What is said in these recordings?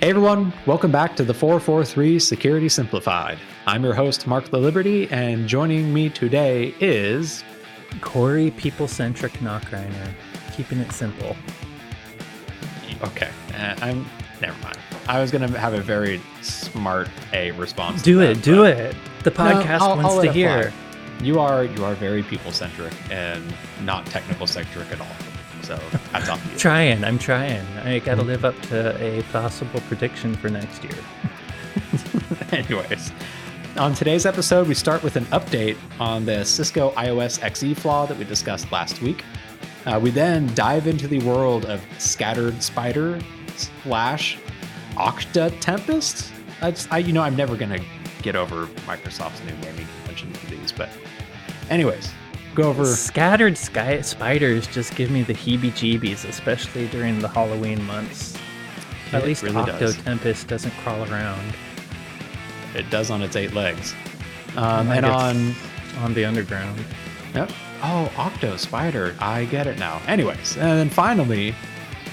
Hey everyone, welcome back to the 443 Security Simplified. I'm your host, Mark Laliberte, and joining me today is Corey People Centric Nachreiner, keeping it simple. Okay, uh, I'm never mind. I was gonna have a very smart A response. Do it, that, do it. The No, podcast I'll- wants I'll to hear. fly. You are you are very people centric and not technical centric at all. So hats off to you. Trying, I'm trying. I got to Mm-hmm. live up to a possible prediction for next year. Anyways, on today's episode, we start with an update on the Cisco iOS XE flaw that we discussed last week. Uh, we then dive into the world of Scattered Spider slash Octo Tempest. I, just- I, you know, I'm never gonna get over Microsoft's new naming convention for these, but anyways, go over. Scattered sky spiders just give me the heebie-jeebies, especially during the Halloween months. At least really does. Octo Tempest doesn't crawl around It does on its eight legs, um, and on on the underground. Yep. Oh, Octo Spider. I get it now. Anyways, and then finally,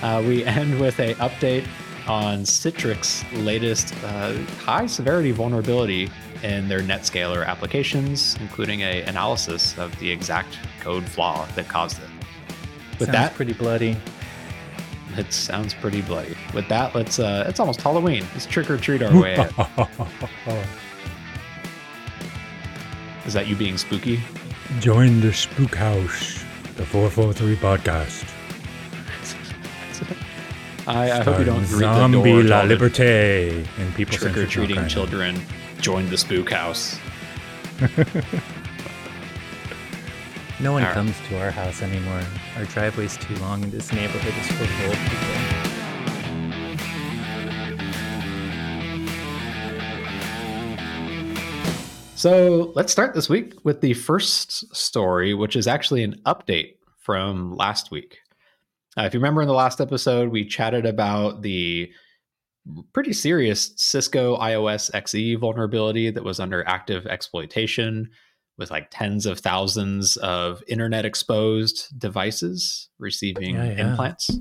uh, we end with a update on Citrix's latest uh, high severity vulnerability in their NetScaler applications, including a analysis of the exact code flaw that caused it. With Sounds that, pretty bloody. it sounds pretty bloody. With that, let's. Uh, it's almost Halloween. Let's trick or treat our way. Is that you being spooky? Join the Spook House, the 443 podcast. I, I hope you don't greet the door to Laliberte and people trick or treating children join the spook house. No one right. comes to our house anymore. Our driveway's too long, and this neighborhood is full of old people. So let's start this week with the first story, which is actually an update from last week. Uh, if you remember in the last episode, we chatted about the pretty serious Cisco iOS XE vulnerability that was under active exploitation with like tens of thousands of internet exposed devices receiving Yeah, yeah. implants.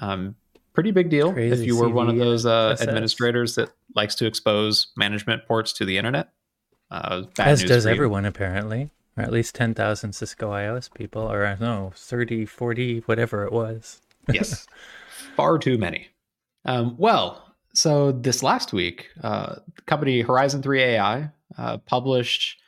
Um, pretty big deal if you were one of those uh, administrators that likes to expose management ports to the internet. Uh, bad As does everyone, apparently. Or at least 10,000 Cisco iOS people, or I don't know, 30, 40, whatever it was. yes, far too many. Um, well, so this last week, uh, company Horizon 3 AI uh, published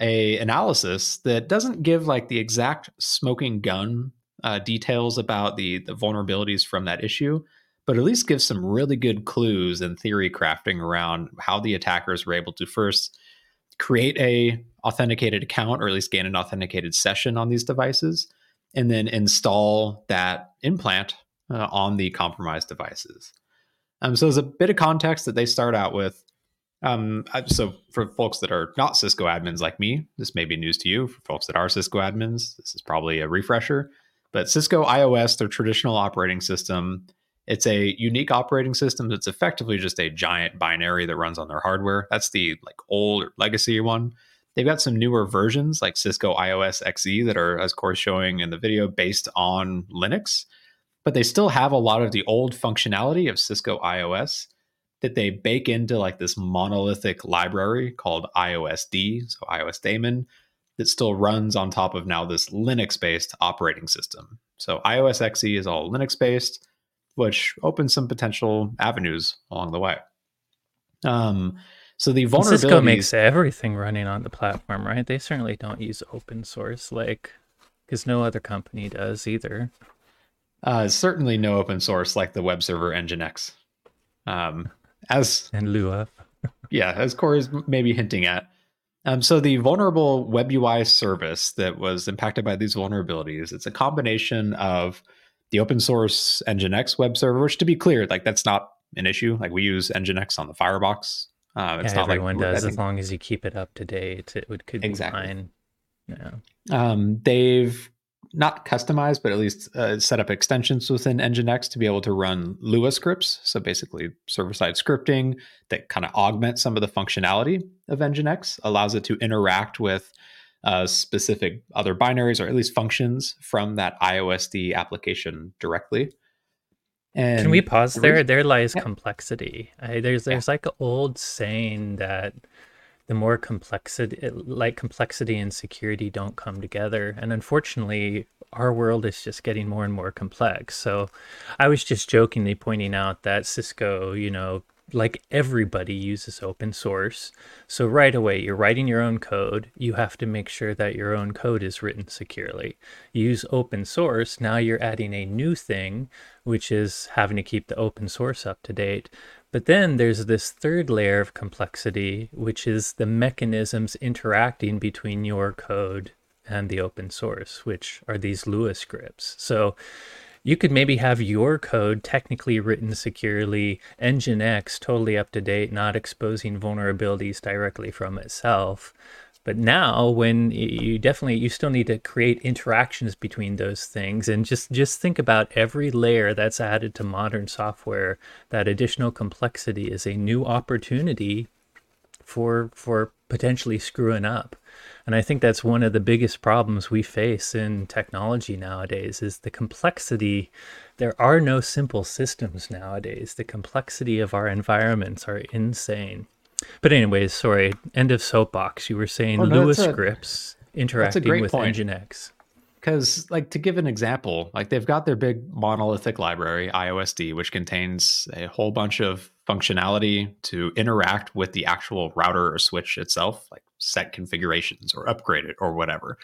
a analysis that doesn't give like the exact smoking gun uh, details about the the vulnerabilities from that issue, but at least gives some really good clues and theory crafting around how the attackers were able to first create a authenticated account or at least gain an authenticated session on these devices and then install that implant uh, on the compromised devices. Um, so, there's a bit of context that they start out with, um, so for folks that are not Cisco admins like me, this may be news to you. For folks that are Cisco admins, this is probably a refresher. But Cisco iOS, their traditional operating system, it's a unique operating system that's effectively just a giant binary that runs on their hardware. That's the like old or legacy one. They've got some newer versions like Cisco iOS XE that are, as Corey's showing in the video, based on Linux, but they still have a lot of the old functionality of Cisco iOS that they bake into like this monolithic library called iOSD, so iOS daemon, that still runs on top of now this Linux based operating system. So iOS XE is all Linux based, which opens some potential avenues along the way. Um, so the vulnerabilities. Cisco makes everything running on the platform, right? They certainly don't use open source, like, because no other company does either. Uh, certainly no open source like the web server Nginx. Um, as And Lua. yeah, as Corey's maybe hinting at. Um, so the vulnerable web UI service that was impacted by these vulnerabilities, it's a combination of the open source Nginx web server, which to be clear, like that's not an issue. Like we use Nginx on the Firebox. Uh, it's yeah, not everyone like does, think- as long as you keep it up to date. It would could Exactly. be fine. Yeah. Um, they've not customized, but at least uh, set up extensions within Nginx to be able to run Lua scripts. So basically, server side scripting that kind of augments some of the functionality of Nginx, allows it to interact with uh, specific other binaries or at least functions from that iOSD application directly. And Can we pause there? There lies Yeah. complexity. I, there's there's like an old saying that the more complexity, like complexity and security, don't come together, and unfortunately, our world is just getting more and more complex. So, I was just jokingly pointing out that Cisco, you know, like everybody uses open source. So right away, you're writing your own code. You have to make sure that your own code is written securely. You use open source. Now you're adding a new thing, which is having to keep the open source up to date. But then there's this third layer of complexity, which is the mechanisms interacting between your code and the open source, which are these Lua scripts. So you could maybe have your code technically written securely, Nginx totally up to date, not exposing vulnerabilities directly from itself. But now, when you definitely you still need to create interactions between those things, and just just think about every layer that's added to modern software. That additional complexity is a new opportunity for for potentially screwing up. And i think that's one of the biggest problems we face in technology nowadays is the complexity. There are no simple systems nowadays. The complexity of our environments are insane but anyways sorry end of soapbox. You were saying Oh, no, that's a- scripts interacting great with point. nginx. Because like to give an example like they've got their big monolithic library iosd which contains a whole bunch of functionality to interact with the actual router or switch itself like set configurations or upgrade it or whatever.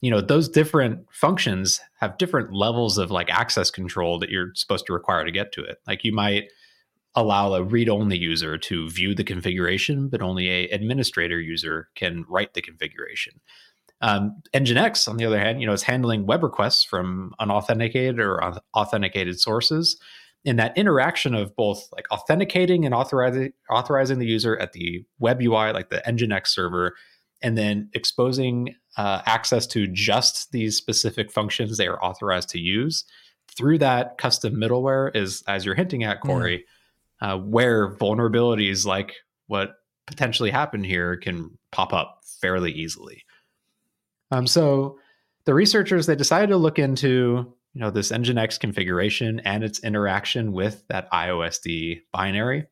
You know those different functions have different levels of like access control that you're supposed to require to get to it. Like you might allow a read-only user to view the configuration but only a administrator user can write the configuration um, Nginx, on the other hand, you know, is handling web requests from unauthenticated or authenticated sources. And that interaction of both like authenticating and authorizing authorizing the user at the web UI, like the Nginx server, and then exposing uh, access to just these specific functions they are authorized to use through that custom middleware is, as you're hinting at, Corey, uh, where vulnerabilities like what potentially happened here can pop up fairly easily. Um, so the researchers they decided to look into you know this Nginx configuration and its interaction with that IOSD binary.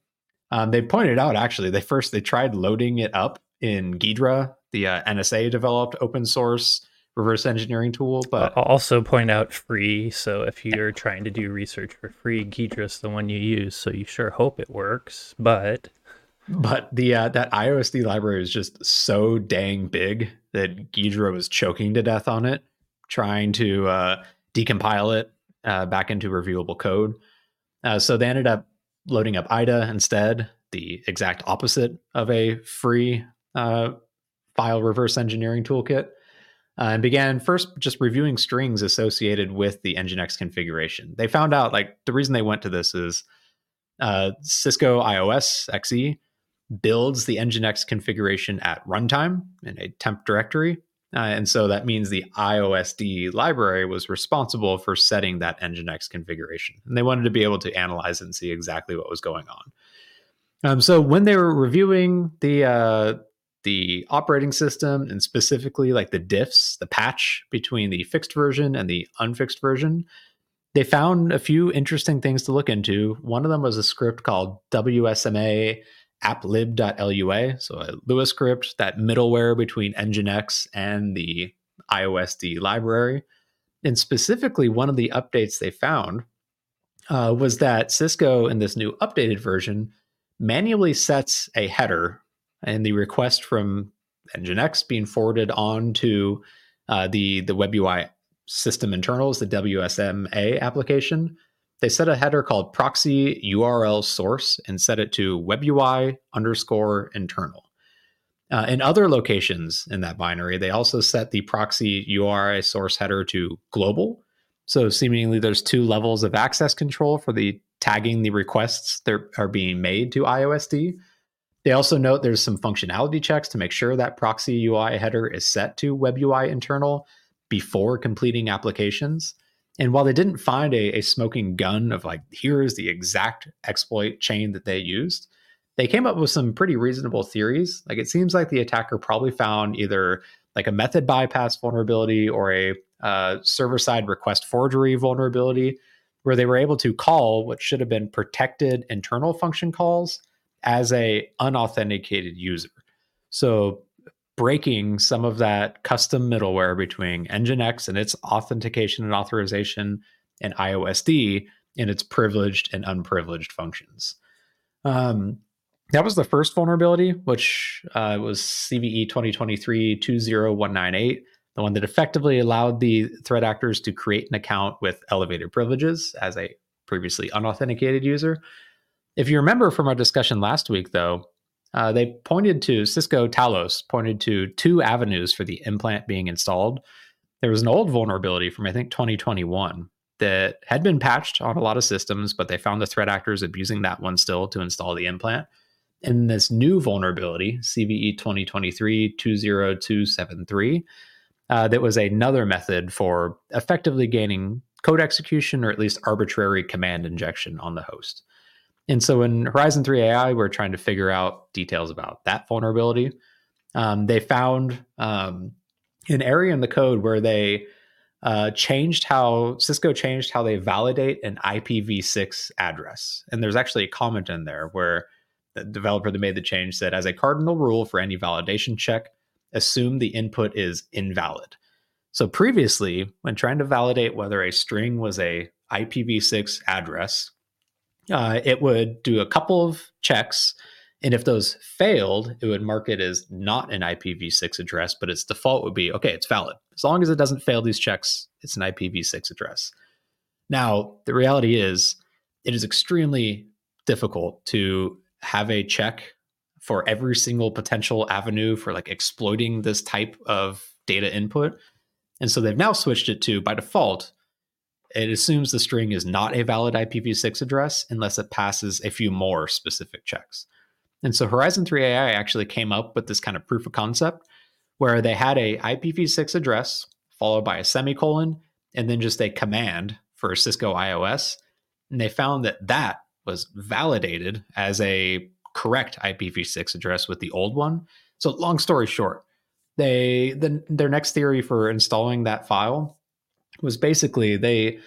Um, they pointed out actually they first they tried loading it up in Ghidra, the uh, NSA developed open source reverse engineering tool, but I'll also point out free. So if you're trying to do research for free, Ghidra's the one you use. So you sure hope it works. But but the uh, that IOSD library is just so dang big that Ghidra was choking to death on it, trying to uh, decompile it uh, back into reviewable code. Uh, so they ended up loading up IDA instead, the exact opposite of a free uh, file reverse engineering toolkit, uh, and began first just reviewing strings associated with the Nginx configuration. They found out like the reason they went to this is uh, Cisco iOS XE builds the Nginx configuration at runtime in a temp directory. Uh, and so that means the IOSD library was responsible for setting that Nginx configuration. And they wanted to be able to analyze it and see exactly what was going on. Um, so when they were reviewing the uh, the operating system and specifically like the diffs, the patch between the fixed version and the unfixed version, they found a few interesting things to look into. One of them was a script called WSMA applib.lua, so a Lua script, that middleware between Nginx and the IOSD library. And specifically, one of the updates they found uh, was that Cisco, in this new updated version, manually sets a header and the request from Nginx being forwarded on to uh, the, the WebUI system internals, the WSMA application they set a header called proxy URL source and set it to webui underscore internal. Uh, in other locations in that binary, they also set the proxy URI source header to global. So seemingly there's two levels of access control for the tagging the requests that are being made to IOSD. They also note there's some functionality checks to make sure that proxy UI header is set to web UI internal before completing applications. And while they didn't find a, a smoking gun of like, here is the exact exploit chain that they used, they came up with some pretty reasonable theories. Like it seems like the attacker probably found either like a method bypass vulnerability or a uh, server side request forgery vulnerability where they were able to call what should have been protected internal function calls as a unauthenticated user. So breaking some of that custom middleware between Nginx and its authentication and authorization and IOSD and its privileged and unprivileged functions. Um, that was the first vulnerability, which uh, was CVE 2023 20198, the one that effectively allowed the threat actors to create an account with elevated privileges as a previously unauthenticated user. If you remember from our discussion last week, though, uh, they pointed to Cisco Talos, pointed to two avenues for the implant being installed. There was an old vulnerability from, I think, 2021 that had been patched on a lot of systems, but they found the threat actors abusing that one still to install the implant. And this new vulnerability, CVE 2023 20273, uh, that was another method for effectively gaining code execution or at least arbitrary command injection on the host. And so in Horizon 3 AI, we're trying to figure out details about that vulnerability. Um, they found um, an area in the code where they uh, changed how Cisco changed how they validate an IPv6 address. And there's actually a comment in there where the developer that made the change said, as a cardinal rule for any validation check, assume the input is invalid. So previously, when trying to validate whether a string was a IPv6 address, uh, it would do a couple of checks. And if those failed, it would mark it as not an IPv6 address, but its default would be okay, it's valid. As long as it doesn't fail these checks, it's an IPv6 address. Now, the reality is, it is extremely difficult to have a check for every single potential avenue for like exploiting this type of data input. And so they've now switched it to by default, it assumes the string is not a valid IPv6 address unless it passes a few more specific checks. And so Horizon 3 AI actually came up with this kind of proof of concept where they had a IPv6 address followed by a semicolon and then just a command for Cisco IOS. And they found that that was validated as a correct IPv6 address with the old one. So long story short, they the, their next theory for installing that file was basically they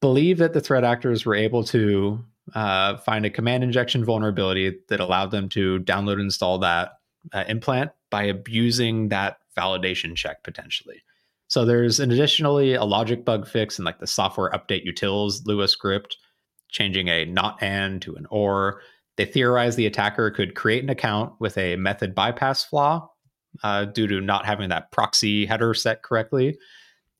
believe that the threat actors were able to uh, find a command injection vulnerability that allowed them to download and install that uh, implant by abusing that validation check potentially. So there's an additionally a logic bug fix in like the software update utils Lua script changing a not and to an or. They theorize the attacker could create an account with a method bypass flaw uh, due to not having that proxy header set correctly.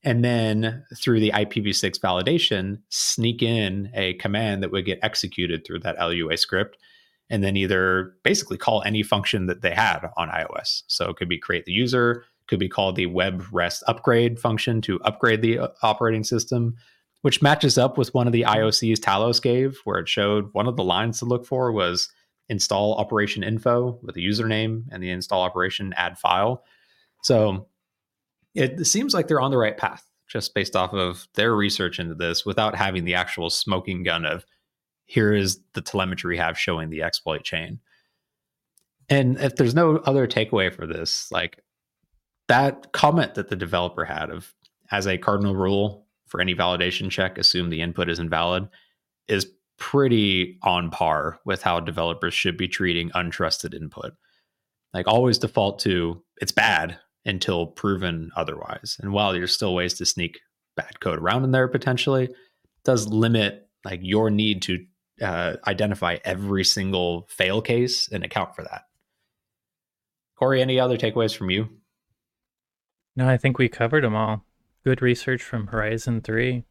And then through the IPv6 validation, sneak in a command that would get executed through that LUA script and then either basically call any function that they had on iOS. So it could be create the user, could be called the web rest upgrade function to upgrade the uh, operating system, which matches up with one of the IOCs Talos gave, where it showed one of the lines to look for was install operation info with a username and the install operation add file. So it seems like they're on the right path just based off of their research into this without having the actual smoking gun of here is the telemetry we have showing the exploit chain. And if there's no other takeaway for this, like that comment that the developer had of as a cardinal rule, for any validation check, assume the input is invalid, is pretty on par with how developers should be treating untrusted input. Like always default to it's bad until proven otherwise. And while there's still ways to sneak bad code around in there potentially, does limit like your need to uh, identify every single fail case and account for that. Corey, any other takeaways from you? No, I think we covered them all good research from Horizon 3.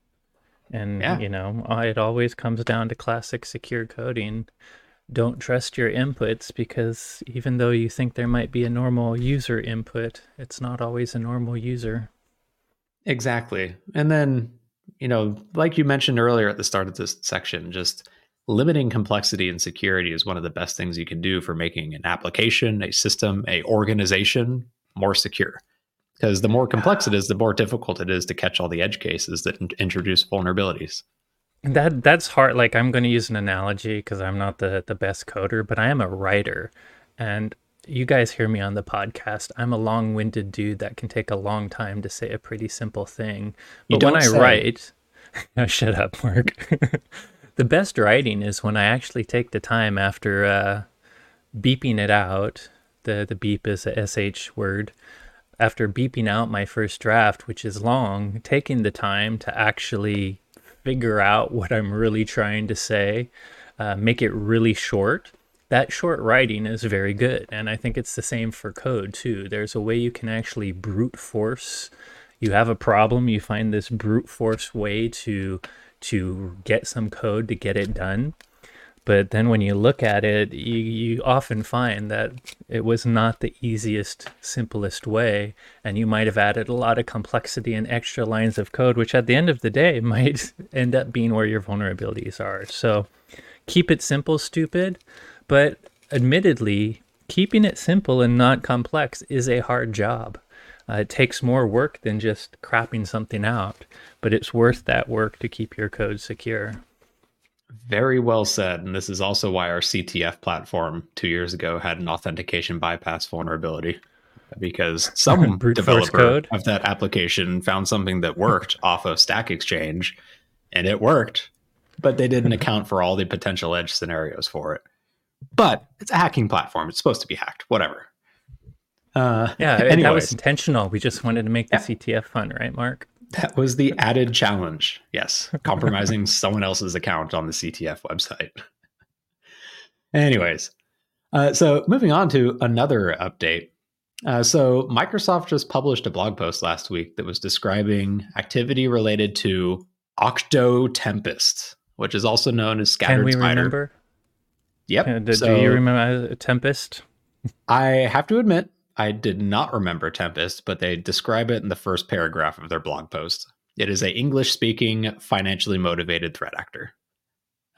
And, yeah. you know, it always comes down to classic secure coding. Don't trust your inputs because even though you think there might be a normal user input, it's not always a normal user. Exactly. And then, you know, like you mentioned earlier at the start of this section, just limiting complexity and security is one of the best things you can do for making an application, a system, a organization more secure because the more complex it is, the more difficult it is to catch all the edge cases that in- introduce vulnerabilities. That that's hard. Like I'm going to use an analogy because I'm not the the best coder, but I am a writer, and you guys hear me on the podcast. I'm a long-winded dude that can take a long time to say a pretty simple thing. But when I say. write, oh, shut up, Mark. the best writing is when I actually take the time after uh, beeping it out. The the beep is a sh word. After beeping out my first draft, which is long, taking the time to actually figure out what I'm really trying to say, uh, make it really short. That short writing is very good, and I think it's the same for code too. There's a way you can actually brute force. You have a problem, you find this brute force way to to get some code to get it done. But then when you look at it, you, you often find that it was not the easiest, simplest way. And you might have added a lot of complexity and extra lines of code, which at the end of the day might end up being where your vulnerabilities are. So keep it simple, stupid. But admittedly, keeping it simple and not complex is a hard job. Uh, it takes more work than just crapping something out, but it's worth that work to keep your code secure. Very well said. And this is also why our CTF platform two years ago had an authentication bypass vulnerability because some developer of that application found something that worked off of Stack Exchange and it worked, but they didn't account for all the potential edge scenarios for it. But it's a hacking platform. It's supposed to be hacked, whatever. Uh, yeah, anyways. that was intentional. We just wanted to make the yeah. CTF fun, right, Mark? That was the added challenge. Yes, compromising someone else's account on the CTF website. Anyways, uh, so moving on to another update. Uh, so Microsoft just published a blog post last week that was describing activity related to Octo Tempest, which is also known as Scattered Can we Spider. remember? Yep. Uh, do, so, do you remember Tempest? I have to admit, I did not remember Tempest, but they describe it in the first paragraph of their blog post. It is a English speaking, financially motivated threat actor.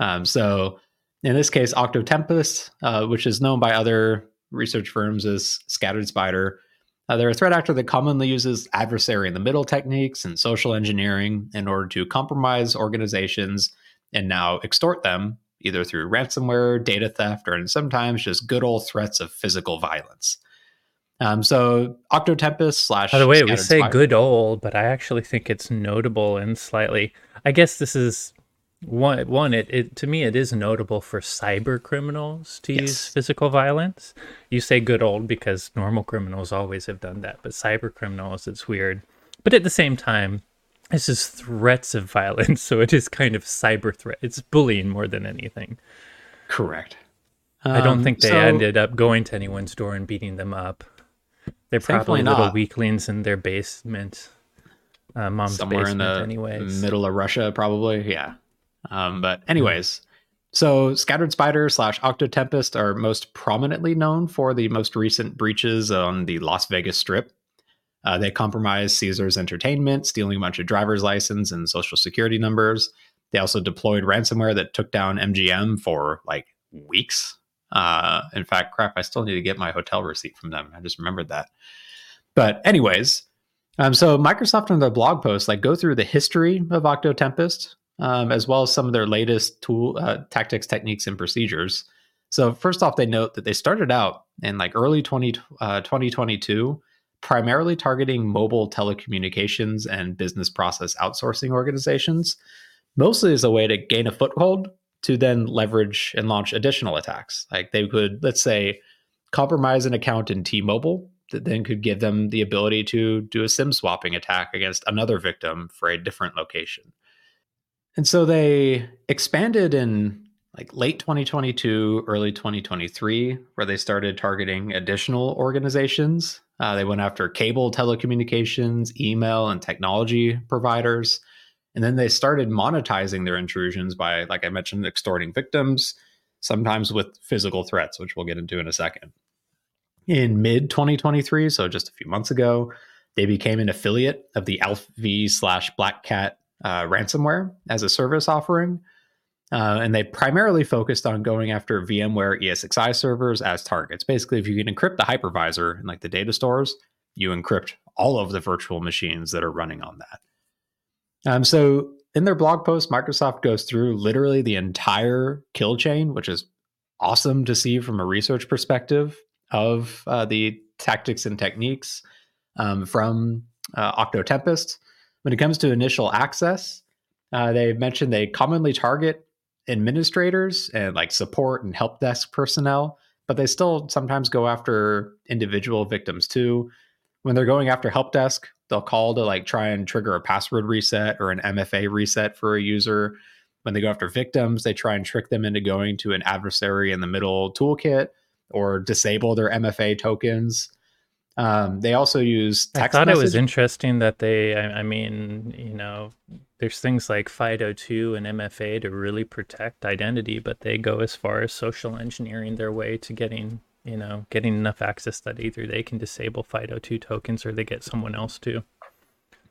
Um, so in this case, Octotempest, uh, which is known by other research firms as Scattered Spider, uh, they're a threat actor that commonly uses adversary in the middle techniques and social engineering in order to compromise organizations and now extort them either through ransomware, data theft, or sometimes just good old threats of physical violence. Um, so Octotempest slash. By the way, we say good old, but I actually think it's notable and slightly. I guess this is one. One, it, it to me it is notable for cyber criminals to yes. use physical violence. You say good old because normal criminals always have done that, but cyber criminals, it's weird. But at the same time, this is threats of violence, so it is kind of cyber threat. It's bullying more than anything. Correct. I don't um, think they so, ended up going to anyone's door and beating them up. They're probably little weaklings in their basement. Uh, mom's somewhere in the anyways. middle of Russia, probably. Yeah. Um, but anyways, so Scattered Spider slash Octotempest are most prominently known for the most recent breaches on the Las Vegas Strip. Uh, they compromised Caesars Entertainment, stealing a bunch of driver's license and social security numbers. They also deployed ransomware that took down MGM for like weeks. Uh, in fact, crap, I still need to get my hotel receipt from them. I just remembered that. But anyways, um, so Microsoft on their blog post like go through the history of Octotempest, um, as well as some of their latest tool uh, tactics, techniques, and procedures. So first off, they note that they started out in like early 20, uh, 2022, primarily targeting mobile telecommunications and business process outsourcing organizations, mostly as a way to gain a foothold to then leverage and launch additional attacks. Like they could, let's say, compromise an account in T-Mobile that then could give them the ability to do a SIM swapping attack against another victim for a different location. And so they expanded in like late 2022, early 2023, where they started targeting additional organizations. Uh, they went after cable telecommunications, email, and technology providers. And then they started monetizing their intrusions by, like I mentioned, extorting victims, sometimes with physical threats, which we'll get into in a second. In mid 2023, so just a few months ago, they became an affiliate of the ALPHV slash Black Cat uh, ransomware as a service offering. Uh, and they primarily focused on going after VMware ESXi servers as targets. Basically, if you can encrypt the hypervisor and like the data stores, you encrypt all of the virtual machines that are running on that. Um, so in their blog post, Microsoft goes through literally the entire kill chain, which is awesome to see from a research perspective of uh, the tactics and techniques um, from uh, Octotempest. When it comes to initial access, Uh, they mentioned they commonly target administrators and like support and help desk personnel, but they still sometimes go after individual victims too. When they're going after help desk, they'll call to like try and trigger a password reset or an MFA reset for a user. When they go after victims, they try and trick them into going to an adversary in the middle toolkit or disable their MFA tokens. Um, they also use text. I thought message. it was interesting that they, I, I, mean, you know, there's things like FIDO2 and MFA to really protect identity, but they go as far as social engineering their way to getting, you know, getting enough access that either they can disable FIDO2 tokens or they get someone else to.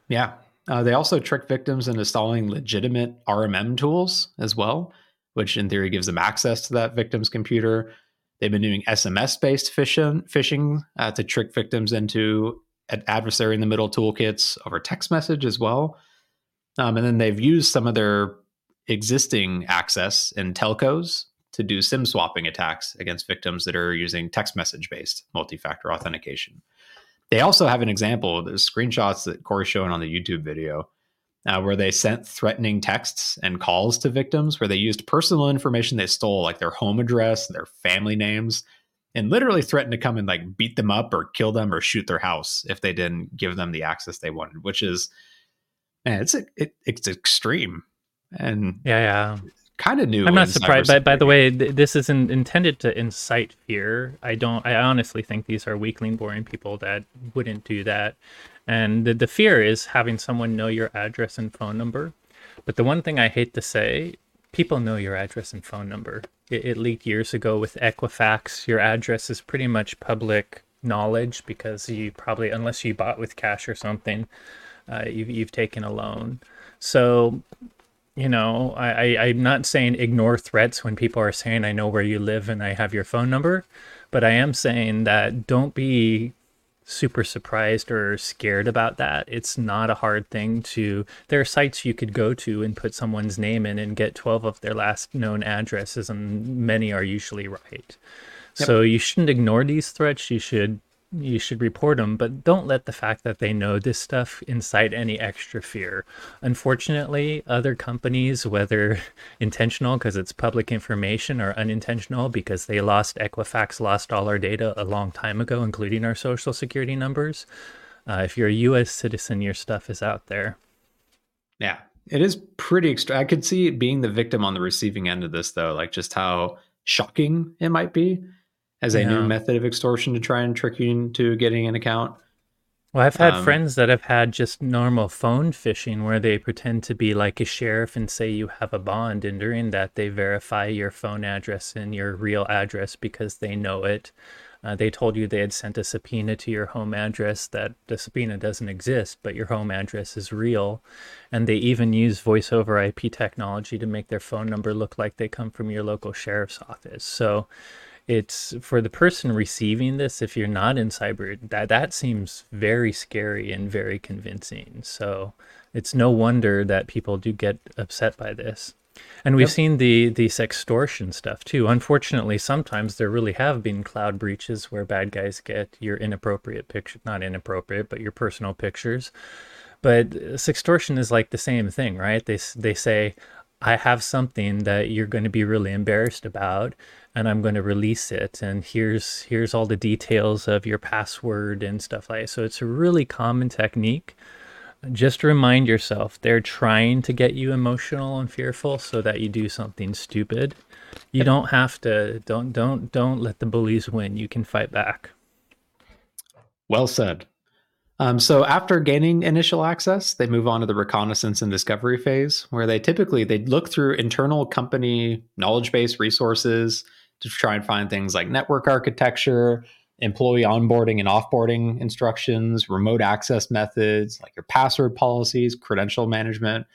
Yeah. Uh, they also trick victims into installing legitimate RMM tools as well, which in theory gives them access to that victim's computer. They've been doing SMS based phishing, phishing uh, to trick victims into an adversary in the middle toolkits over text message as well. Um, and then they've used some of their existing access in telcos to do SIM swapping attacks against victims that are using text message based multi factor authentication. They also have an example, of the screenshots that Corey's showing on the YouTube video uh, where they sent threatening texts and calls to victims where they used personal information they stole, like their home address, their family names, and literally threatened to come and like beat them up or kill them or shoot their house if they didn't give them the access they wanted, which is, man, it's it, it's extreme. And yeah, yeah. Kind of new. I'm not surprised. By, by the way, th- this isn't intended to incite fear. I don't. I honestly think these are weakling, boring people that wouldn't do that. And the, the fear is having someone know your address and phone number. But the one thing I hate to say, people know your address and phone number. It, it leaked years ago with Equifax. Your address is pretty much public knowledge because you probably, unless you bought with cash or something, uh, you've, you've taken a loan. So, you know, I, I, I'm not saying ignore threats when people are saying, I know where you live and I have your phone number, but I am saying that don't be super surprised or scared about that. It's not a hard thing to. There are sites you could go to and put someone's name in and get 12 of their last known addresses, and many are usually right. Yep. So you shouldn't ignore these threats. You should you should report them, but don't let the fact that they know this stuff incite any extra fear. Unfortunately, other companies, whether intentional because it's public information or unintentional because they lost Equifax, lost all our data a long time ago, including our social security numbers. Uh, if you're a U.S. citizen, your stuff is out there. Yeah, it is pretty extra. I could see it being the victim on the receiving end of this, though, like just how shocking it might be as a new method of extortion to try and trick you into getting an account. Well, I've had um, friends that have had just normal phone phishing where they pretend to be like a sheriff and say you have a bond, and during that they verify your phone address and your real address because they know it. Uh, they told you they had sent a subpoena to your home address that the subpoena doesn't exist, but your home address is real. And they even use voice over IP technology to make their phone number look like they come from your local sheriff's office. So it's for the person receiving this if you're not in cyber that that seems very scary and very convincing. So it's no wonder that people do get upset by this. And we've yep. seen the the sextortion stuff too. Unfortunately sometimes there really have been cloud breaches where bad guys get your inappropriate picture not inappropriate but your personal pictures. But uh, sextortion is like the same thing right? They they say I have something that you're going to be really embarrassed about and I'm going to release it and here's here's all the details of your password and stuff like that. So it's a really common technique. Just remind yourself they're trying to get you emotional and fearful so that you do something stupid. You don't have to don't don't don't let the bullies win. You can fight back. Well said. Um, so after gaining initial access, they move on to the reconnaissance and discovery phase, where they typically they look through internal company knowledge base resources, to try and find things like network architecture, employee onboarding and offboarding instructions, remote access methods, like your password policies, credential management,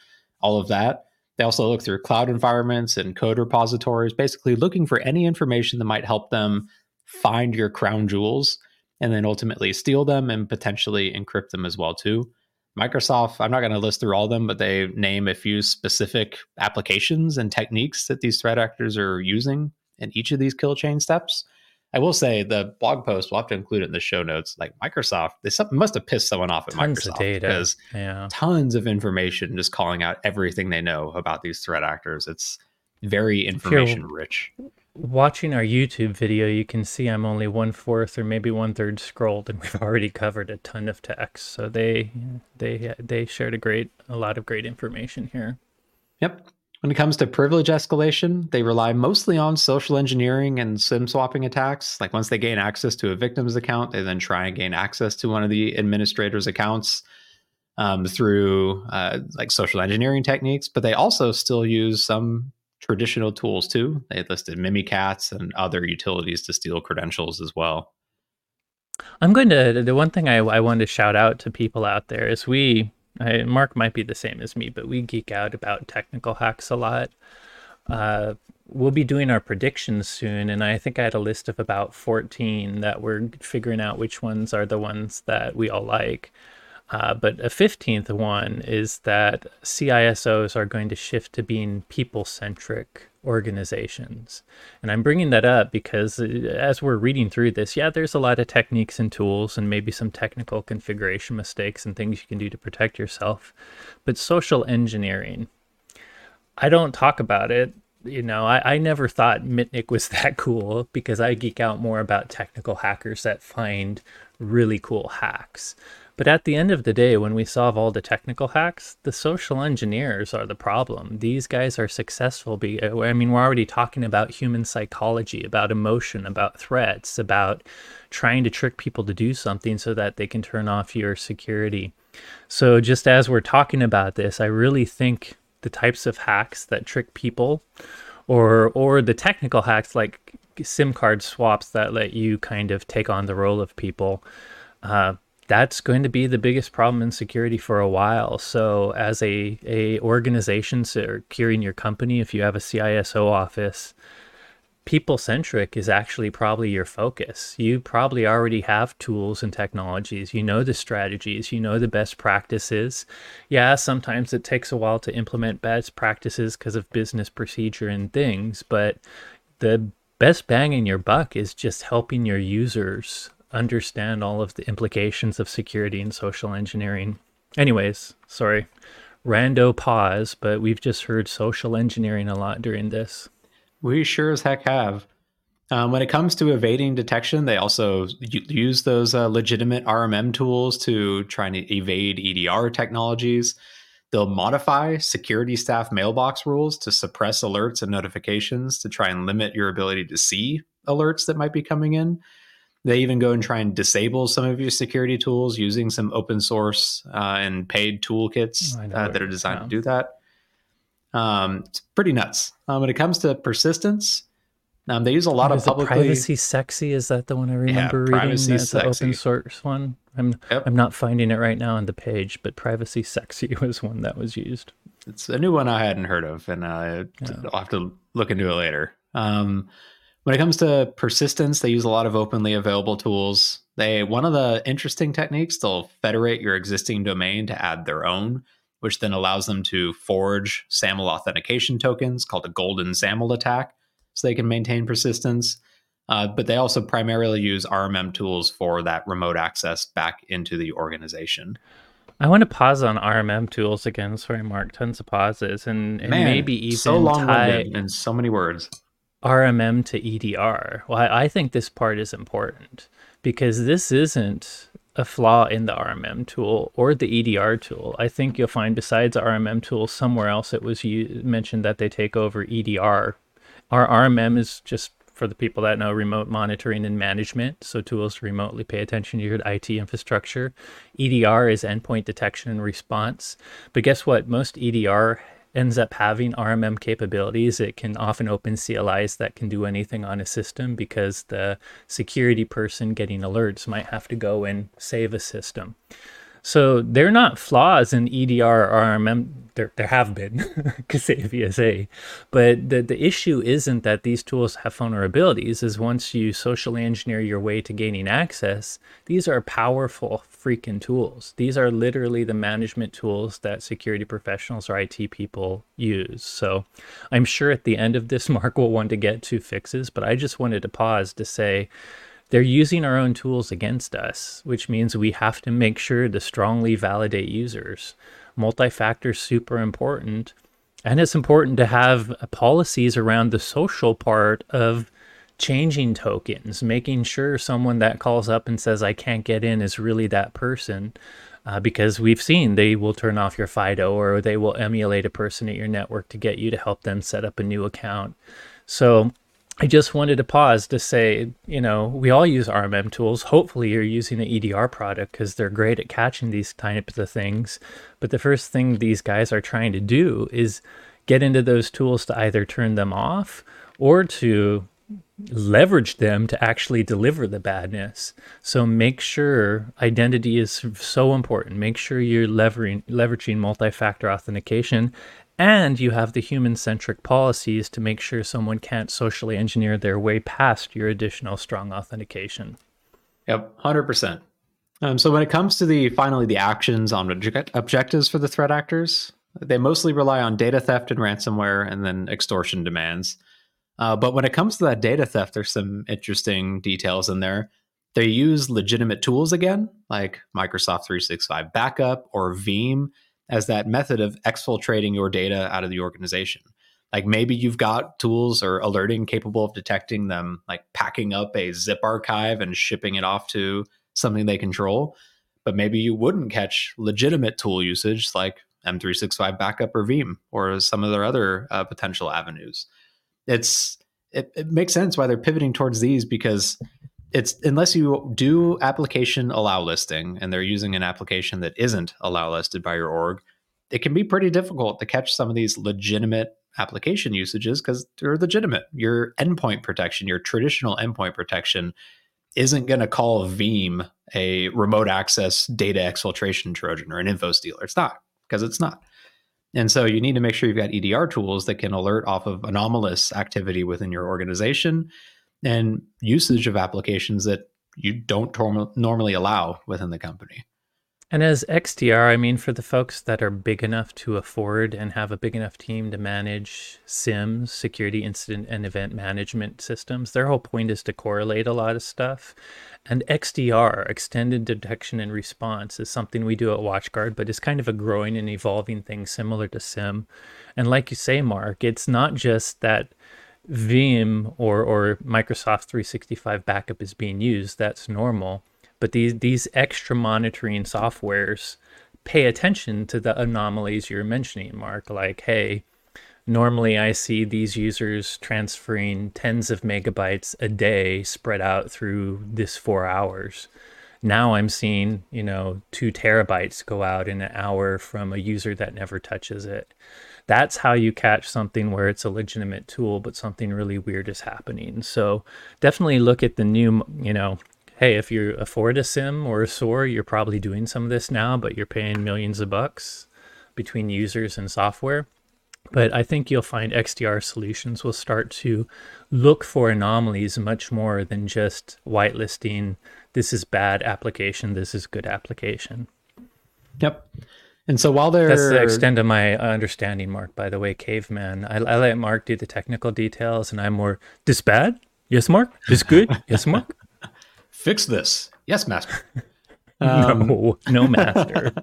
all of that. They also look through cloud environments and code repositories, basically looking for any information that might help them find your crown jewels and then ultimately steal them and potentially encrypt them as well too. Microsoft, I'm not going to list through all of them, but they name a few specific applications and techniques that these threat actors are using in each of these kill chain steps. I will say the blog post, we'll have to include it in the show notes. Like Microsoft, they must have pissed someone off at Tons Microsoft because Yeah. tons of information just calling out everything they know about these threat actors. It's very information rich. Watching our YouTube video, you can see I'm only one fourth or maybe one third scrolled, and we've already covered a ton of text. So they they they shared a great a lot of great information here. Yep. When it comes to privilege escalation, they rely mostly on social engineering and SIM swapping attacks. Like once they gain access to a victim's account, they then try and gain access to one of the administrator's accounts um, through uh, like social engineering techniques. But they also still use some traditional tools too. They listed Mimikatz and other utilities to steal credentials as well. I'm going to the one thing I I wanted to shout out to people out there is we I, Mark might be the same as me, but we geek out about technical hacks a lot. Uh, we'll be doing our predictions soon, and I think I had a list of about 14 that we're figuring out which ones are the ones that we all like. Uh, but a 15th one is that CISOs are going to shift to being people centric organizations. And I'm bringing that up because uh, as we're reading through this, yeah, there's a lot of techniques and tools and maybe some technical configuration mistakes and things you can do to protect yourself. But social engineering, I don't talk about it. You know, I, I never thought Mitnick was that cool because I geek out more about technical hackers that find really cool hacks. But at the end of the day, when we solve all the technical hacks, the social engineers are the problem. These guys are successful. Be, I mean, we're already talking about human psychology, about emotion, about threats, about trying to trick people to do something so that they can turn off your security. So, just as we're talking about this, I really think the types of hacks that trick people, or or the technical hacks like SIM card swaps that let you kind of take on the role of people. Uh, that's going to be the biggest problem in security for a while. So, as a a organization securing your company, if you have a CISO office, people centric is actually probably your focus. You probably already have tools and technologies. You know the strategies. You know the best practices. Yeah, sometimes it takes a while to implement best practices because of business procedure and things, but the best bang in your buck is just helping your users understand all of the implications of security and social engineering. Anyways, sorry, rando pause, but we've just heard social engineering a lot during this. We sure as heck have. Um, when it comes to evading detection, they also use those uh, legitimate RMM tools to try and evade EDR technologies. They'll modify security staff mailbox rules to suppress alerts and notifications to try and limit your ability to see alerts that might be coming in. They even go and try and disable some of your security tools using some open source uh, and paid toolkits uh, that are designed to do that. Um, it's pretty nuts. Um, when it comes to persistence, um, they use a lot oh, of publicly privacy sexy. Is that the one I remember yeah, reading? That's the open source one. I'm yep. I'm not finding it right now on the page, but privacy sexy was one that was used. It's a new one I hadn't heard of, and uh, yeah. I'll have to look into it later. Um, when it comes to persistence, they use a lot of openly available tools. They one of the interesting techniques they'll federate your existing domain to add their own, which then allows them to forge SAML authentication tokens called a golden SAML attack, so they can maintain persistence. Uh, but they also primarily use RMM tools for that remote access back into the organization. I want to pause on RMM tools again. Sorry, Mark. Tons of pauses, and, and Man, maybe even so long tie and so many words. RMM to EDR. Well, I, I think this part is important because this isn't a flaw in the RMM tool or the EDR tool. I think you'll find besides RMM tool somewhere else it was you mentioned that they take over EDR. Our RMM is just for the people that know remote monitoring and management, so tools to remotely pay attention to your IT infrastructure. EDR is endpoint detection and response. But guess what? Most EDR ends up having RMM capabilities, it can often open CLIs that can do anything on a system because the security person getting alerts might have to go and save a system. So they're not flaws in EDR RMM. There, there have been, say, but the, the issue isn't that these tools have vulnerabilities. Is once you socially engineer your way to gaining access, these are powerful freaking tools. These are literally the management tools that security professionals or IT people use. So I'm sure at the end of this, Mark will want to get to fixes, but I just wanted to pause to say they're using our own tools against us, which means we have to make sure to strongly validate users. Multi-factor is super important. And it's important to have policies around the social part of changing tokens, making sure someone that calls up and says, I can't get in is really that person. Uh, because we've seen they will turn off your FIDO or they will emulate a person at your network to get you to help them set up a new account. So I just wanted to pause to say, you know, we all use RMM tools. Hopefully, you're using the EDR product because they're great at catching these types of things. But the first thing these guys are trying to do is get into those tools to either turn them off or to leverage them to actually deliver the badness. So make sure identity is so important. Make sure you're leveraging, leveraging multi-factor authentication and you have the human centric policies to make sure someone can't socially engineer their way past your additional strong authentication. Yep, 100%. Um, so when it comes to the finally the actions on object- objectives for the threat actors, they mostly rely on data theft and ransomware and then extortion demands. Uh, but when it comes to that data theft, there's some interesting details in there. They use legitimate tools again, like Microsoft 365 Backup or Veeam, as that method of exfiltrating your data out of the organization. Like maybe you've got tools or alerting capable of detecting them, like packing up a zip archive and shipping it off to something they control. But maybe you wouldn't catch legitimate tool usage like M365 Backup or Veeam or some of their other uh, potential avenues. It's it, it makes sense why they're pivoting towards these because it's unless you do application allow listing and they're using an application that isn't allow listed by your org, it can be pretty difficult to catch some of these legitimate application usages because they're legitimate. Your endpoint protection, your traditional endpoint protection, isn't going to call Veeam a remote access data exfiltration Trojan or an info stealer. It's not because it's not. And so you need to make sure you've got EDR tools that can alert off of anomalous activity within your organization and usage of applications that you don't tor- normally allow within the company. And as XDR, I mean, for the folks that are big enough to afford and have a big enough team to manage SIEMs, security incident and event management systems, their whole point is to correlate a lot of stuff. And XDR, extended detection and response, is something we do at WatchGuard, but it's kind of a growing and evolving thing similar to SIEM. And like you say, Marc, it's not just that Veeam or, or Microsoft 365 backup is being used, that's normal. But these, these extra monitoring softwares pay attention to the anomalies you're mentioning, Marc. Like, hey, normally I see these users transferring tens of megabytes a day spread out through this four hours. Now I'm seeing, you know, two terabytes go out in an hour from a user that never touches it that's how you catch something where it's a legitimate tool, but something really weird is happening. So definitely look at the new, you know, hey, if you afford a SIEM or a SOAR, you're probably doing some of this now, but you're paying millions of bucks between users and software. But I think you'll find XDR solutions will start to look for anomalies much more than just whitelisting this is bad application, this is good application. Yep. And so while they're that's the extent of my understanding, Marc. By the way, caveman. I, I let Marc do the technical details, and I'm more this bad. Yes, Marc. This good. yes, Marc. Fix this. Yes, master. Um, no, no, master.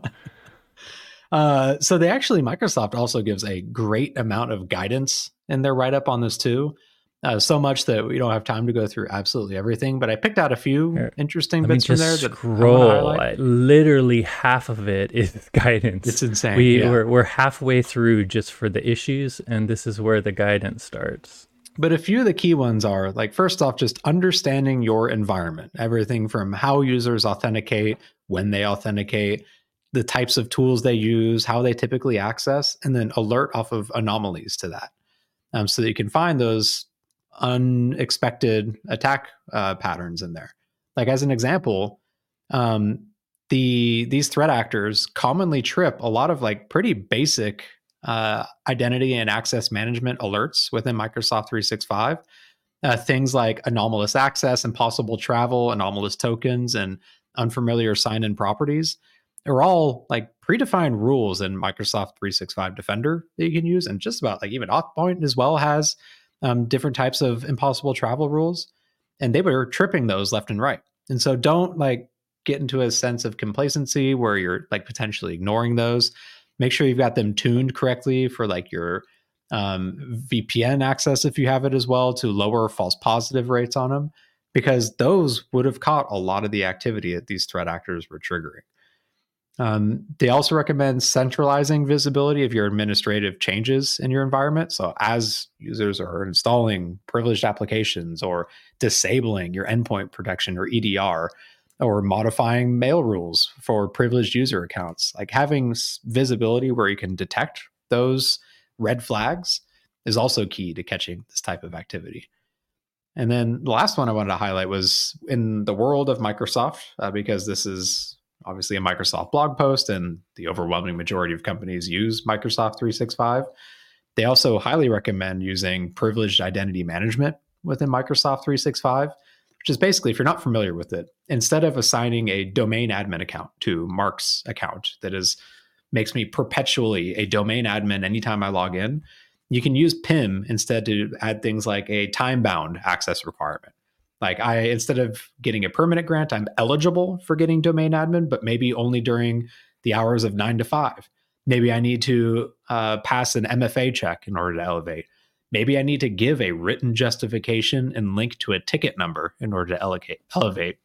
uh, so they actually Microsoft also gives a great amount of guidance in their write up on this too uh, so much that we don't have time to go through absolutely everything. But I picked out a few Here, interesting bits from there. That scroll. literally half of it is guidance. It's insane. We yeah. we're, we're halfway through just for the issues, and this is where the guidance starts. But a few of the key ones are like first off, just understanding your environment. Everything from how users authenticate, when they authenticate, the types of tools they use, how they typically access, and then alert off of anomalies to that. Um, so that you can find those unexpected attack uh, patterns in there. Like as an example, um, the these threat actors commonly trip a lot of like pretty basic uh, identity and access management alerts within Microsoft 365. Uh, things like anomalous access, impossible travel, anomalous tokens, and unfamiliar sign-in properties are all like predefined rules in Microsoft 365 Defender that you can use, and just about like even Authpoint as well has um, different types of impossible travel rules, and they were tripping those left and right. And so don't like get into a sense of complacency where you're like potentially ignoring those. Make sure you've got them tuned correctly for like your um, VPN access if you have it as well to lower false positive rates on them, because those would have caught a lot of the activity that these threat actors were triggering. Um, they also recommend centralizing visibility of your administrative changes in your environment. So, as users are installing privileged applications or disabling your endpoint protection or EDR, or modifying mail rules for privileged user accounts. Like having visibility where you can detect those red flags is also key to catching this type of activity. And then the last one I wanted to highlight was in the world of Microsoft, uh, because this is obviously a Microsoft blog post and the overwhelming majority of companies use Microsoft 365. They also highly recommend using privileged identity management within Microsoft 365 which is basically, if you're not familiar with it, instead of assigning a domain admin account to Marc's account that is makes me perpetually a domain admin anytime I log in, you can use PIM instead to add things like a time bound access requirement. Like I, instead of getting a permanent grant, I'm eligible for getting domain admin, but maybe only during the hours of nine to five. Maybe I need to uh, pass an MFA check in order to elevate. Maybe I need to give a written justification and link to a ticket number in order to elevate. elevate.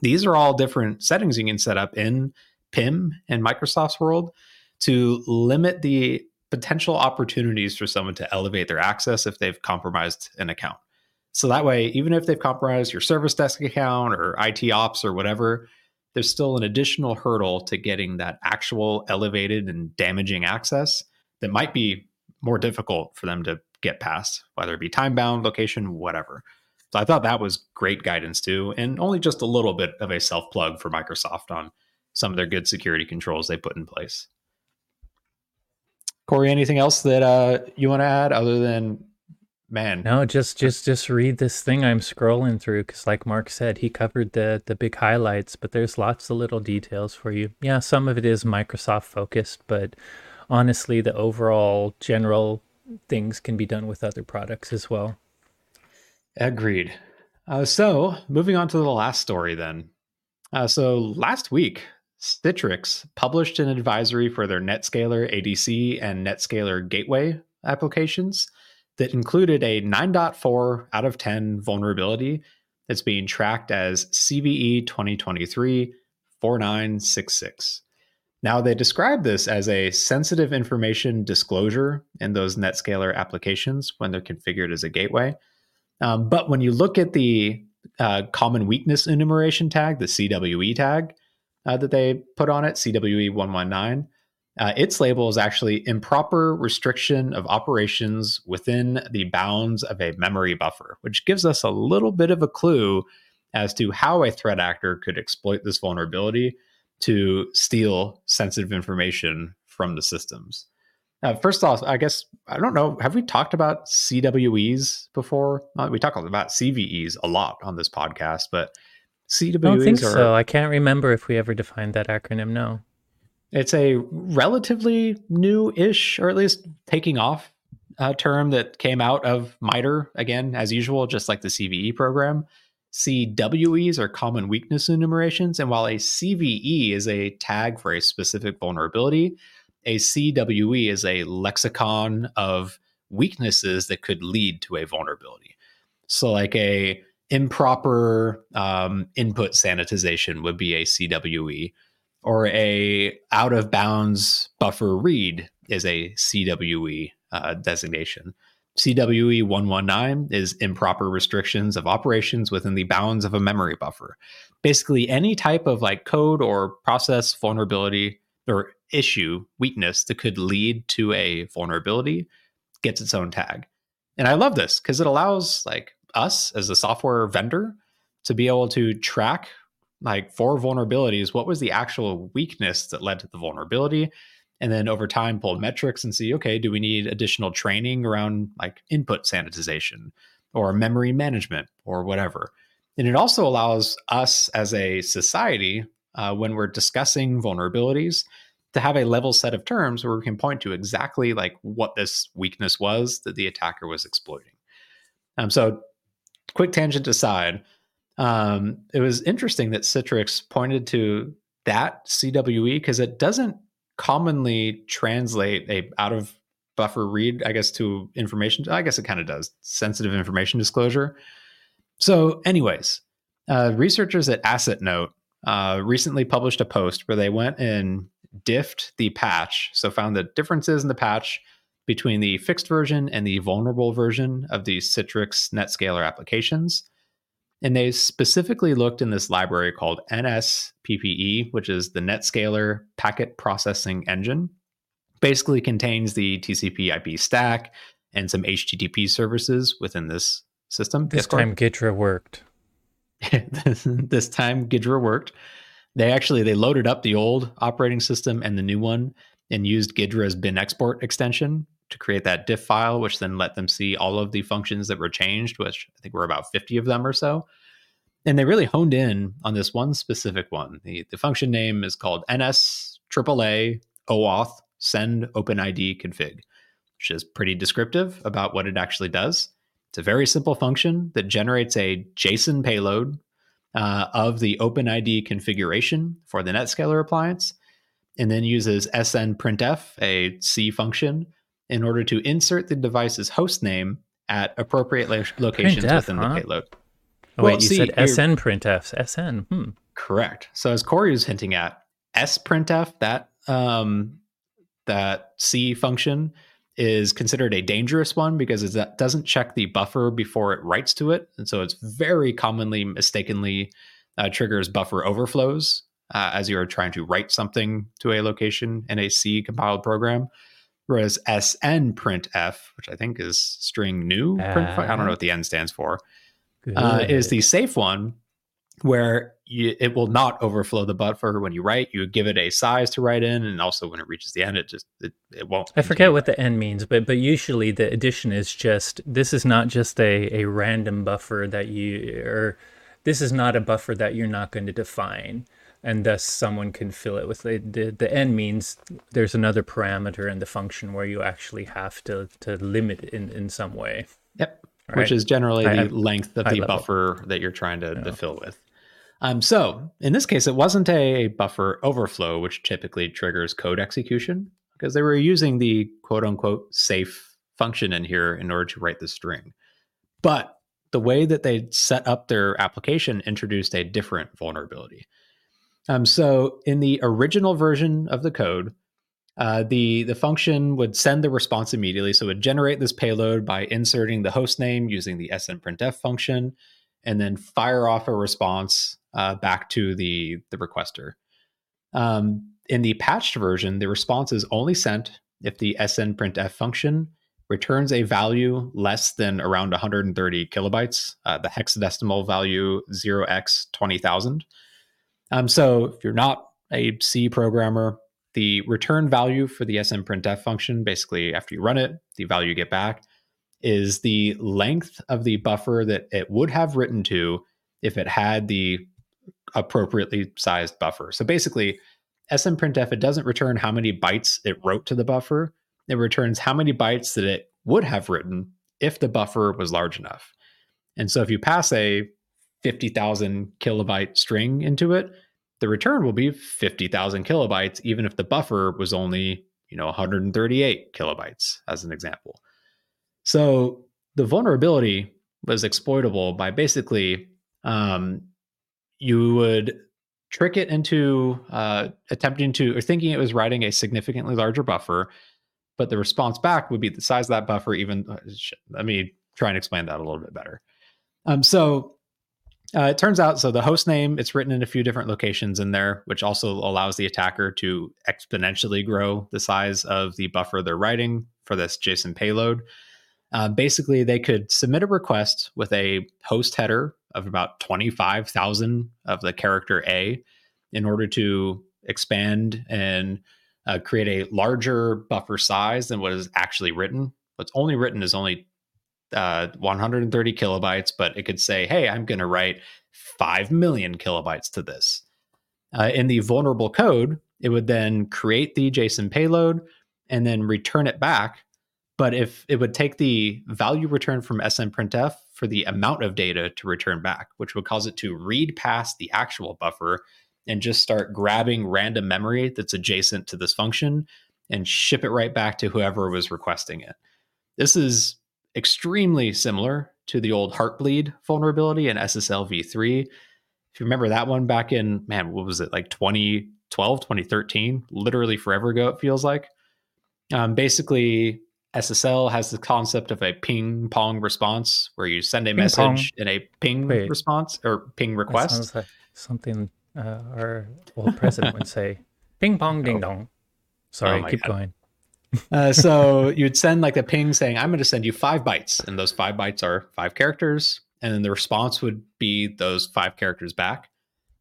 These are all different settings you can set up in PIM and Microsoft's world to limit the potential opportunities for someone to elevate their access if they've compromised an account. So that way, even if they've compromised your service desk account or IT ops or whatever, there's still an additional hurdle to getting that actual elevated and damaging access that might be more difficult for them to get past, whether it be time bound, location, whatever. So I thought that was great guidance too, and only just a little bit of a self plug for Microsoft on some of their good security controls they put in place. Corey, anything else that uh, you want to add other than man? No, just just just read this thing I'm scrolling through because, like Marc said, he covered the the big highlights, but there's lots of little details for you. Yeah, some of it is Microsoft focused, but honestly, the overall general things can be done with other products as well. Agreed. Uh, so, moving on to the last story then. Uh, so, last week, Citrix published an advisory for their NetScaler ADC and NetScaler Gateway applications that included a 9.4 out of 10 vulnerability that's being tracked as CVE 2023 4966. Now, they describe this as a sensitive information disclosure in those NetScaler applications when they're configured as a gateway. Um, but when you look at the uh, common weakness enumeration tag, the CWE tag uh, that they put on it, CWE 119, uh, its label is actually improper restriction of operations within the bounds of a memory buffer, which gives us a little bit of a clue as to how a threat actor could exploit this vulnerability to steal sensitive information from the systems. Uh, first off, I guess I don't know. Have we talked about CWEs before? Uh, we talk about CVEs a lot on this podcast, but CWEs. I don't think are, so. I can't remember if we ever defined that acronym. No, it's a relatively new-ish, or at least taking off uh, term that came out of MITRE again, as usual, just like the CVE program. CWEs are common weakness enumerations, and while a CVE is a tag for a specific vulnerability, a CWE is a lexicon of weaknesses that could lead to a vulnerability. So, like a improper um, input sanitization would be a CWE, or a out of bounds buffer read is a CWE uh, designation. CWE 119 is improper restrictions of operations within the bounds of a memory buffer. Basically, any type of like code or process vulnerability or issue weakness that could lead to a vulnerability gets its own tag. And I love this because it allows like us as a software vendor to be able to track like for vulnerabilities, what was the actual weakness that led to the vulnerability? And then over time, pull metrics and see, okay, do we need additional training around like input sanitization or memory management or whatever? And it also allows us as a society, uh, when we're discussing vulnerabilities, to have a level set of terms where we can point to exactly like what this weakness was that the attacker was exploiting. Um, so, quick tangent aside, um, it was interesting that Citrix pointed to that CWE because it doesn't commonly translate a out of buffer read, I guess, to information. I guess it kind of does sensitive information disclosure. So, anyways, uh, researchers at AssetNote uh, recently published a post where they went and diffed the patch, so found the differences in the patch between the fixed version and the vulnerable version of the Citrix NetScaler applications. And they specifically looked in this library called NSPPE, which is the NetScaler Packet Processing Engine. Basically contains the TCP IP stack and some HTTP services within this system. This time Ghidra worked. this time Ghidra worked. They actually they loaded up the old operating system and the new one and used Ghidra's bin export extension to create that diff file, which then let them see all of the functions that were changed, which I think were about 50 of them or so. And they really honed in on this one specific one. The, the function name is called NS AAA OAuth send OpenID config, which is pretty descriptive about what it actually does. It's a very simple function that generates a JSON payload uh, of the OpenID configuration for the NetScaler appliance, and then uses snprintf, a C function, in order to insert the device's host name at appropriate lo- locations Printf, within huh? the payload. Oh, Well, wait, you see, said SN printfs. SN. Hmm. Correct. So as Corey was hinting at, sprintf that um, that C function is considered a dangerous one because it doesn't check the buffer before it writes to it, and so it's very commonly mistakenly uh, triggers buffer overflows uh, as you are trying to write something to a location in a C compiled program. Whereas snprintf, which I think is string new, print, I don't know what the N stands for, uh, is the safe one where you, it will not overflow the buffer when you write. You give it a size to write in, and also when it reaches the end, it just it, it won't. I forget what the n means, but but usually the addition is just this is not just a, a random buffer that you or this is not a buffer that you're not going to define and thus someone can fill it with the, the the n means there's another parameter in the function where you actually have to to limit it in in some way. Yep. Right. Which is generally High- the length of the level. buffer that you're trying to, to fill with. Um, so in this case, it wasn't a buffer overflow, which typically triggers code execution because they were using the quote unquote safe function in here in order to write the string. But the way that they set up their application introduced a different vulnerability. Um, so in the original version of the code, uh, the the function would send the response immediately. So it would generate this payload by inserting the host name using the snprintf function, and then fire off a response uh, back to the the requester. Um, in the patched version, the response is only sent if the snprintf function returns a value less than around 130 kilobytes, uh, the hexadecimal value 0x20000. Um, so if you're not a C programmer, the return value for the snprintf function, basically after you run it, the value you get back is the length of the buffer that it would have written to if it had the appropriately sized buffer. So basically, snprintf it doesn't return how many bytes it wrote to the buffer. It returns how many bytes that it would have written if the buffer was large enough. And so if you pass a 50,000 kilobyte string into it, the return will be 50,000 kilobytes, even if the buffer was only, you know, 138 kilobytes, as an example. So the vulnerability was exploitable by basically um, you would trick it into uh, attempting to or thinking it was writing a significantly larger buffer, but the response back would be the size of that buffer. Even uh, shit, let me try and explain that a little bit better. Um, so uh, it turns out, so the host name, it's written in a few different locations in there, which also allows the attacker to exponentially grow the size of the buffer they're writing for this JSON payload. Uh, basically, they could submit a request with a host header of about 25,000 of the character A in order to expand and uh, create a larger buffer size than what is actually written. What's only written is only uh, 130 kilobytes, but it could say, hey, I'm going to write 5 million kilobytes to this. Uh, in the vulnerable code, it would then create the JSON payload and then return it back. But if it would take the value returned from SNPrintf for the amount of data to return back, which would cause it to read past the actual buffer and just start grabbing random memory that's adjacent to this function and ship it right back to whoever was requesting it. This is extremely similar to the old Heartbleed vulnerability in SSL v3. If you remember that one back in, man, what was it, like 2012, 2013? Literally forever ago, it feels like. Um, basically, SSL has the concept of a ping pong response where you send a ping message pong. in a ping Wait, response or ping request. Like something uh, our old president would say, ping pong ding oh. dong. Sorry, oh keep God. going. uh, so you'd send like a ping saying, I'm going to send you five bytes. And those five bytes are five characters. And then the response would be those five characters back.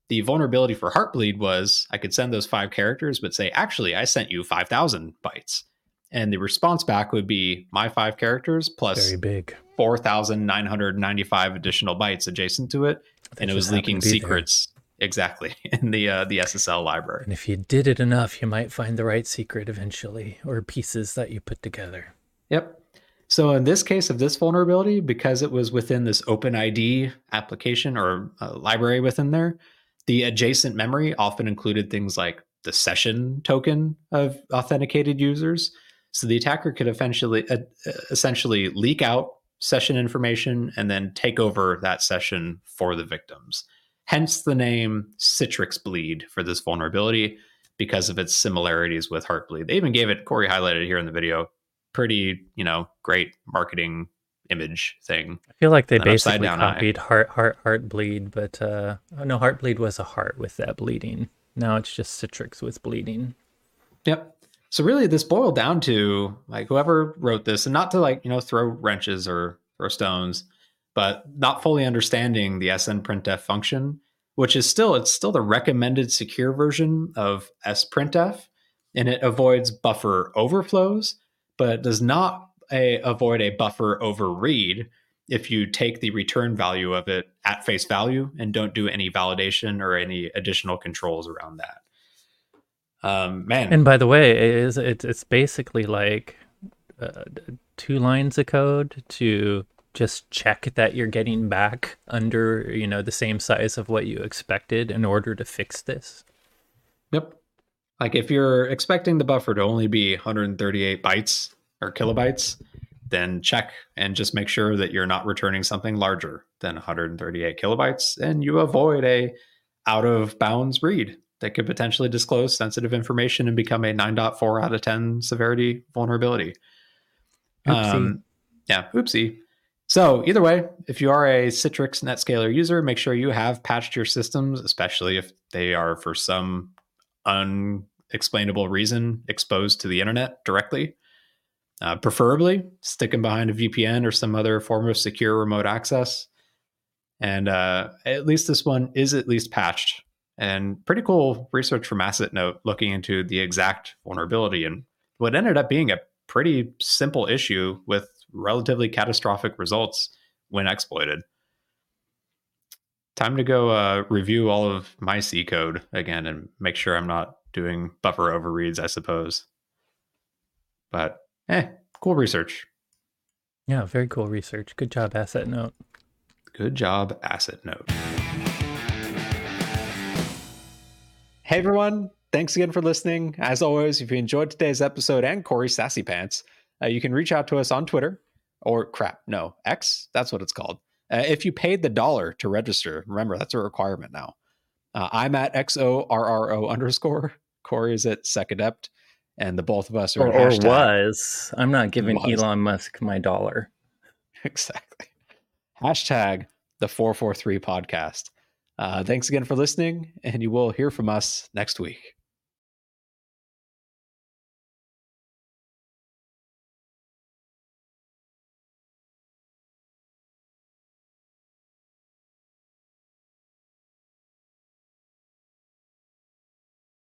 The vulnerability for Heartbleed was I could send those five characters, but say, actually, I sent you 5,000 bytes. And the response back would be my five characters plus Very big. 4,995 additional bytes adjacent to it. and it was leaking secrets exactly in the uh, the SSL library. And if you did it enough, you might find the right secret eventually, or pieces that you put together. Yep. So in this case of this vulnerability, because it was within this OpenID application or uh, library within there, the adjacent memory often included things like the session token of authenticated users. So the attacker could essentially uh, essentially leak out session information and then take over that session for the victims. Hence the name Citrix Bleed for this vulnerability because of its similarities with Heartbleed. They even gave it, Corey highlighted here in the video, pretty, you know, great marketing image thing. I feel like they basically copied eye. Heart Heart Heartbleed, but uh oh no, Heartbleed was a heart with that bleeding. Now it's just Citrix with bleeding. Yep. So really this boiled down to like whoever wrote this and not to like, you know, throw wrenches or throw stones, but not fully understanding the SNPrintf function, which is still it's still the recommended secure version of sprintf, and it avoids buffer overflows, but it does not a, avoid a buffer overread if you take the return value of it at face value and don't do any validation or any additional controls around that. Um, man, and by the way, it is it's it's basically like uh, two lines of code to just check that you're getting back under you know the same size of what you expected in order to fix this? Yep. Like if you're expecting the buffer to only be 138 bytes or kilobytes then check and just make sure that you're not returning something larger than 138 kilobytes and you avoid a out of bounds read that could potentially disclose sensitive information and become a 9.4 out of 10 severity vulnerability. Oopsie. Um, yeah oopsie so either way, if you are a Citrix NetScaler user, make sure you have patched your systems, especially if they are for some unexplainable reason exposed to the internet directly. Uh, preferably, stick them behind a VPN or some other form of secure remote access. And uh, at least this one is at least patched. And pretty cool research from Asset Note looking into the exact vulnerability and what ended up being a pretty simple issue with relatively catastrophic results when exploited. Time to go uh, review all of my C code again and make sure I'm not doing buffer overreads, I suppose. But eh, cool research. Yeah, very cool research. Good job, Asset Note. Good job, Asset Note. Hey everyone, thanks again for listening. As always, if you enjoyed today's episode and Corey's Sassy Pants, uh, you can reach out to us on Twitter or crap, no, X. That's what it's called. Uh, if you paid the dollar to register, remember that's a requirement now. Uh, I'm at XORRO underscore. Corey is at SecAdept. And the both of us are or, or was. I'm not giving was. Elon Musk my dollar. Exactly. Hashtag the 443 podcast. Uh, thanks again for listening, and you will hear from us next week.